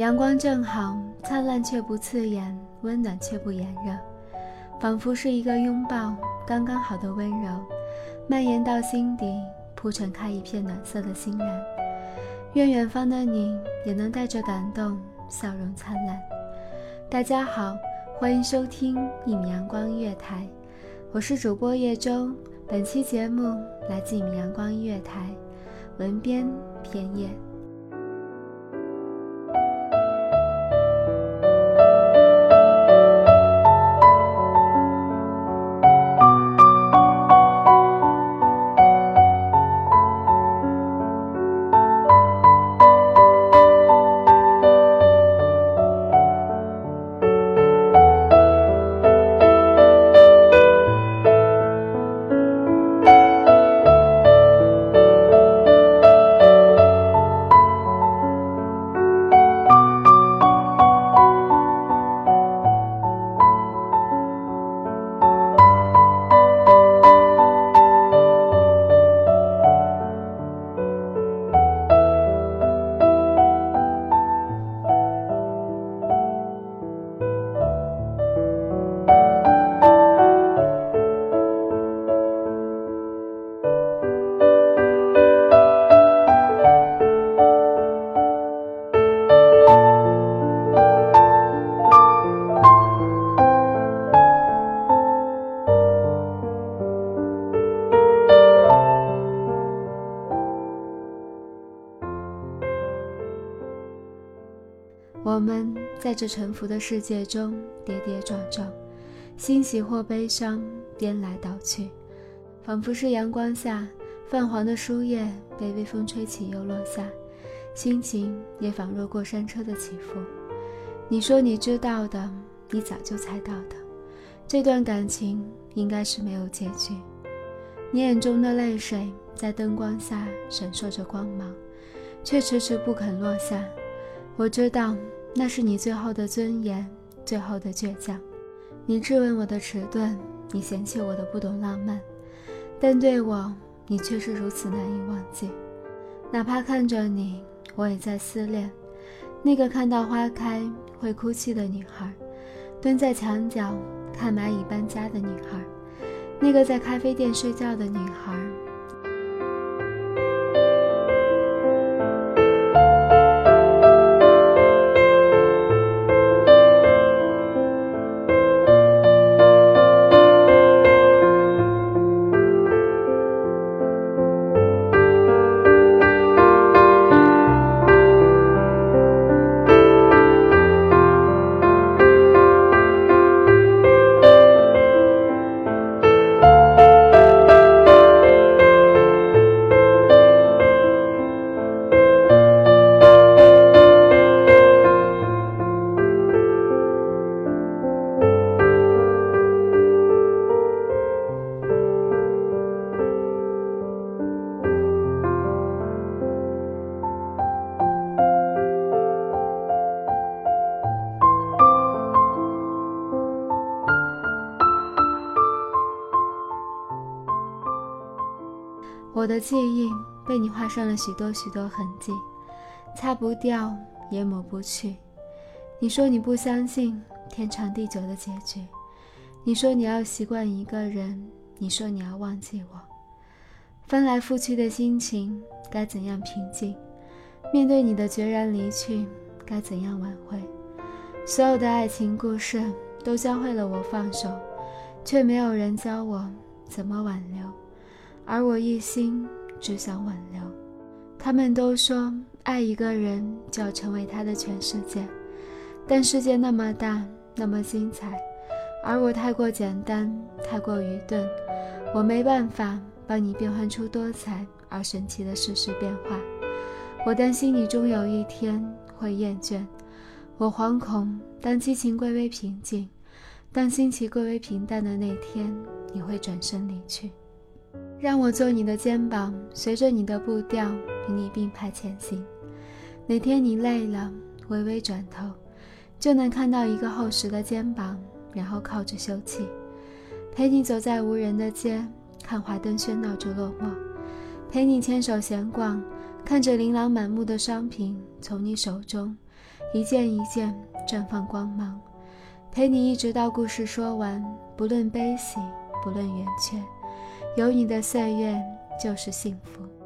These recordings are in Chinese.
阳光正好，灿烂却不刺眼，温暖却不炎热，仿佛是一个拥抱，刚刚好的温柔，蔓延到心底，铺陈开一片暖色的欣然。愿远方的你也能带着感动，笑容灿烂。大家好，欢迎收听一米阳光音乐台，我是主播叶舟。本期节目来自一米阳光音乐台，文编偏叶。我们在这沉浮的世界中跌跌撞撞，欣喜或悲伤，颠来倒去，仿佛是阳光下泛黄的书页被微风吹起又落下，心情也仿若过山车的起伏。你说你知道的，你早就猜到的，这段感情应该是没有结局。你眼中的泪水在灯光下闪烁着光芒，却迟迟不肯落下。我知道。那是你最后的尊严，最后的倔强。你质问我的迟钝，你嫌弃我的不懂浪漫，但对我，你却是如此难以忘记。哪怕看着你，我也在思念那个看到花开会哭泣的女孩，蹲在墙角看蚂蚁搬家的女孩，那个在咖啡店睡觉的女孩。的记忆被你画上了许多许多痕迹，擦不掉也抹不去。你说你不相信天长地久的结局，你说你要习惯一个人，你说你要忘记我。翻来覆去的心情该怎样平静？面对你的决然离去，该怎样挽回？所有的爱情故事都教会了我放手，却没有人教我怎么挽留。而我一心只想挽留。他们都说爱一个人就要成为他的全世界，但世界那么大，那么精彩，而我太过简单，太过愚钝，我没办法帮你变换出多彩而神奇的世事变化。我担心你终有一天会厌倦，我惶恐当激情归为平静，当心情归为平淡的那天，你会转身离去。让我做你的肩膀，随着你的步调与你并排前行。哪天你累了，微微转头，就能看到一个厚实的肩膀，然后靠着休憩。陪你走在无人的街，看华灯喧闹着落寞；陪你牵手闲逛，看着琳琅满目的商品从你手中一件一件绽放光芒；陪你一直到故事说完，不论悲喜，不论圆缺。有你的岁月就是幸福。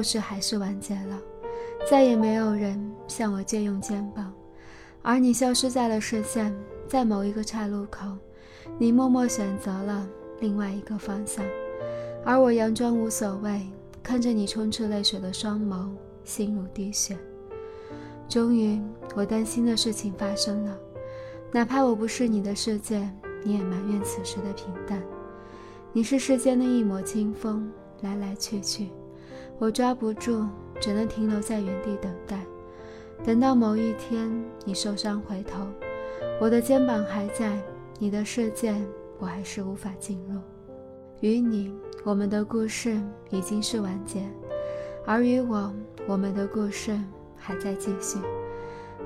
故事还是完结了，再也没有人向我借用肩膀，而你消失在了视线，在某一个岔路口，你默默选择了另外一个方向，而我佯装无所谓，看着你充斥泪水的双眸，心如滴血。终于，我担心的事情发生了，哪怕我不是你的世界，你也埋怨此时的平淡。你是世间的一抹清风，来来去去。我抓不住，只能停留在原地等待，等到某一天你受伤回头，我的肩膀还在，你的世界我还是无法进入。与你，我们的故事已经是完结；而与我，我们的故事还在继续。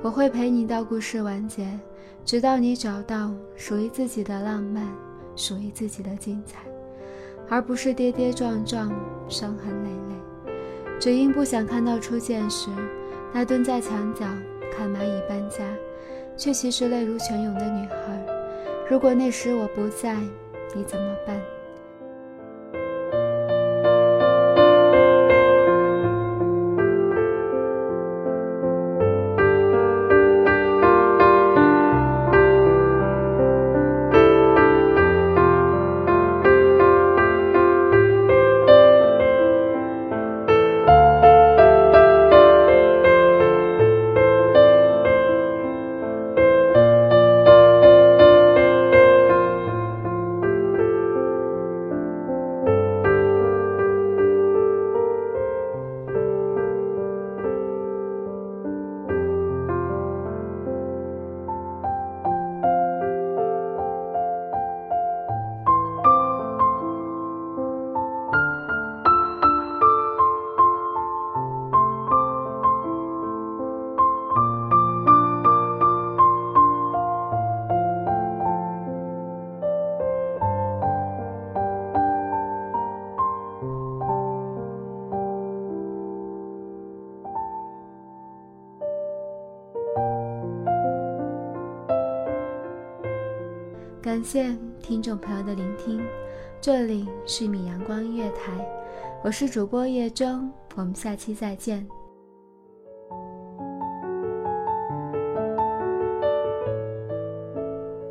我会陪你到故事完结，直到你找到属于自己的浪漫，属于自己的精彩，而不是跌跌撞撞，伤痕累累。只因不想看到初见时那蹲在墙角看蚂蚁搬家，却其实泪如泉涌的女孩。如果那时我不在，你怎么办？感谢听众朋友的聆听，这里是米阳光音乐台，我是主播叶中，我们下期再见。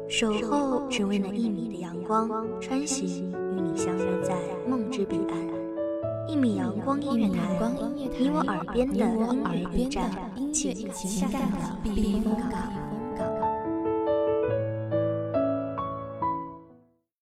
守候只为那一米的阳光，穿行与你相约在梦之彼岸。一米阳光音乐台，你我耳边的音乐驿站，情感的避风港。